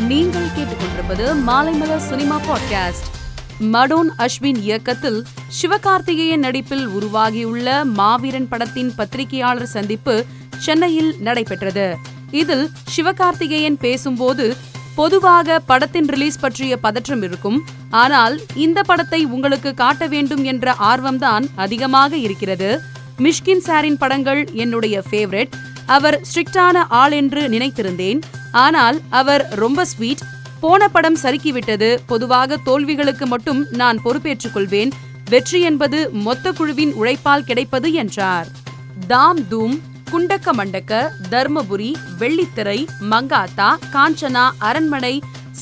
நீங்கள் கேட்டுக்கொண்டிருப்பது Maalaimalar cinema podcast. Madonne Ashwin இயக்கத்தில் சிவகார்த்திகேயன் நடிப்பில் உருவாகியுள்ள மாவீரன் படத்தின் பத்திரிகையாளர் சந்திப்பு சென்னையில் நடைபெற்றது. இதில் சிவகார்த்திகேயன் பேசும்போது பொதுவாக படத்தின் ரிலீஸ் பற்றிய பதற்றம் இருக்கும். ஆனால் இந்த படத்தை உங்களுக்கு காட்ட வேண்டும் என்ற ஆர்வம்தான் அதிகமாக இருக்கிறது. மிஷ்கின் சாரின் படங்கள் என்னுடைய ஃபேவரெட் அவர் ஸ்ட்ரிக்டான ஆள் என்று நினைத்திருந்தேன். ஆனால் அவர் ரொம்ப ஸ்வீட். போன படம் சறுக்கிவிட்டது. பொதுவாக தோல்விகளுக்கு மட்டும் நான் பொறுப்பேற்றுக் கொள்வேன். வெற்றி என்பது மொத்த குழுவின் உழைப்பால் கிடைப்பது என்றார். தாம் தூம் குண்டக்க மண்டக்க தர்மபுரி வெள்ளித்திரை மங்காத்தா காஞ்சனா அரண்மனை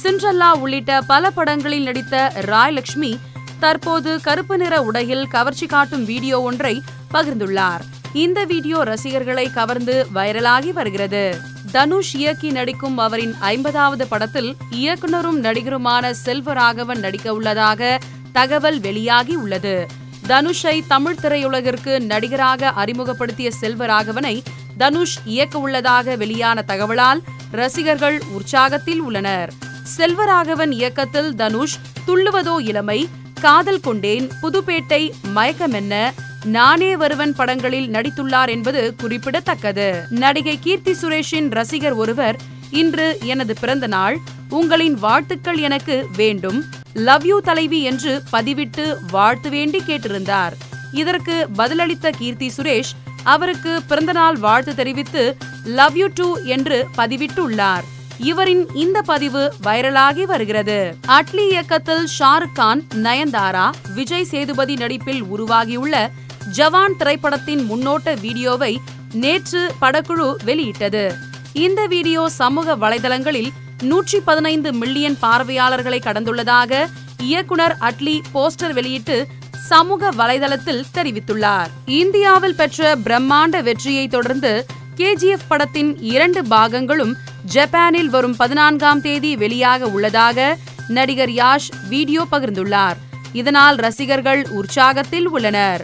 சிண்ட்ரல்லா உள்ளிட்ட பல படங்களில் நடித்த ராயலட்சுமி தற்போது கருப்பு நிற உடையில் கவர்ச்சி காட்டும் வீடியோ ஒன்றை பகிர்ந்துள்ளார். இந்த வீடியோ ரசிகர்களை கவர்ந்து வைரலாகி வருகிறது. தனுஷ் இயக்கி நடிக்கும் அவரின் ஐம்பதாவது படத்தில் இயக்குனரும் நடிகருமான செல்வராகவன் நடிக்க உள்ளதாக தகவல் வெளியாகி உள்ளது. தனுஷை தமிழ் திரையுலகிற்கு நடிகராக அறிமுகப்படுத்திய செல்வராகவனை தனுஷ் இயக்க உள்ளதாக வெளியான தகவலால் ரசிகர்கள் உற்சாகத்தில் உள்ளனர். செல்வராகவன் இயக்கத்தில் தனுஷ் துள்ளுவதோ இளமை காதல் கொண்டேன் புதுப்பேட்டை மயக்கமென்ன நானே வருவன் படங்களில் நடித்துள்ளார் என்பது குறிப்பிடத்தக்கது. நடிகை கீர்த்தி சுரேஷின் ரசிகர் ஒருவர் இன்று எனது பிறந்த நாள் உங்களின் வாழ்த்துக்கள் எனக்கு வேண்டும் லவ் யூ தலைவி என்று பதிவிட்டு வாழ்த்து வேண்டி கேட்டிருந்தார். இதற்கு பதிலளித்த கீர்த்தி சுரேஷ் அவருக்கு பிறந்தநாள் வாழ்த்து தெரிவித்து லவ் யூ டூ என்று பதிவிட்டுள்ளார். இவரின் இந்த பதிவு வைரலாகி வருகிறது. அட்லி இயக்கத்தில் ஷாருக் கான் நயன்தாரா விஜய் சேதுபதி நடிப்பில் உருவாகியுள்ள ஜவான் திரைப்படத்தின் முன்னோட்ட வீடியோவை நேற்று படக்குழு வெளியிட்டது. இந்த வீடியோ சமூக வலைதளங்களில் நூற்றி பதினைந்து மில்லியன் பார்வையாளர்களை கடந்துள்ளதாக இயக்குனர் அட்லி போஸ்டர் வெளியிட்டு சமூக வலைதளத்தில் தெரிவித்துள்ளார். இந்தியாவில் பெற்ற பிரம்மாண்ட வெற்றியை தொடர்ந்து கேஜிஎஃப் படத்தின் இரண்டு பாகங்களும் ஜப்பானில் வரும் பதினான்காம் தேதி வெளியாக உள்ளதாக நடிகர் யாஷ் வீடியோ பகிர்ந்துள்ளார். இதனால் ரசிகர்கள் உற்சாகத்தில் உள்ளனர்.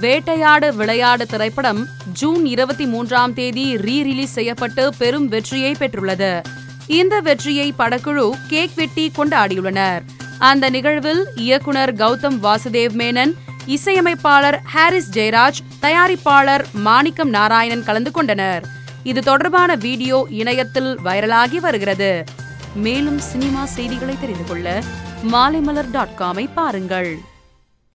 வேட்டையாடு விளையாடு திரைப்படம் ஜூன் இருபத்தி மூன்றாம் தேதி ரீ ரிலீஸ் செய்யப்பட்டு பெரும் வெற்றியை பெற்றுள்ளது. இந்த வெற்றியை படக்குழு கேக் வெட்டி கொண்டாடியுள்ளனர். அந்த நிகழ்வில் இயக்குனர் கௌதம் வாசுதேவ் மேனன் இசையமைப்பாளர் ஹாரிஸ் ஜெயராஜ் தயாரிப்பாளர் மாணிக்கம் நாராயணன் கலந்து கொண்டனர். இது தொடர்பான வீடியோ இணையத்தில் வைரலாகி வருகிறது. மேலும் சினிமா செய்திகளை தெரிந்து கொள்ள மாலைமலர் டாட் காமை பாருங்கள்.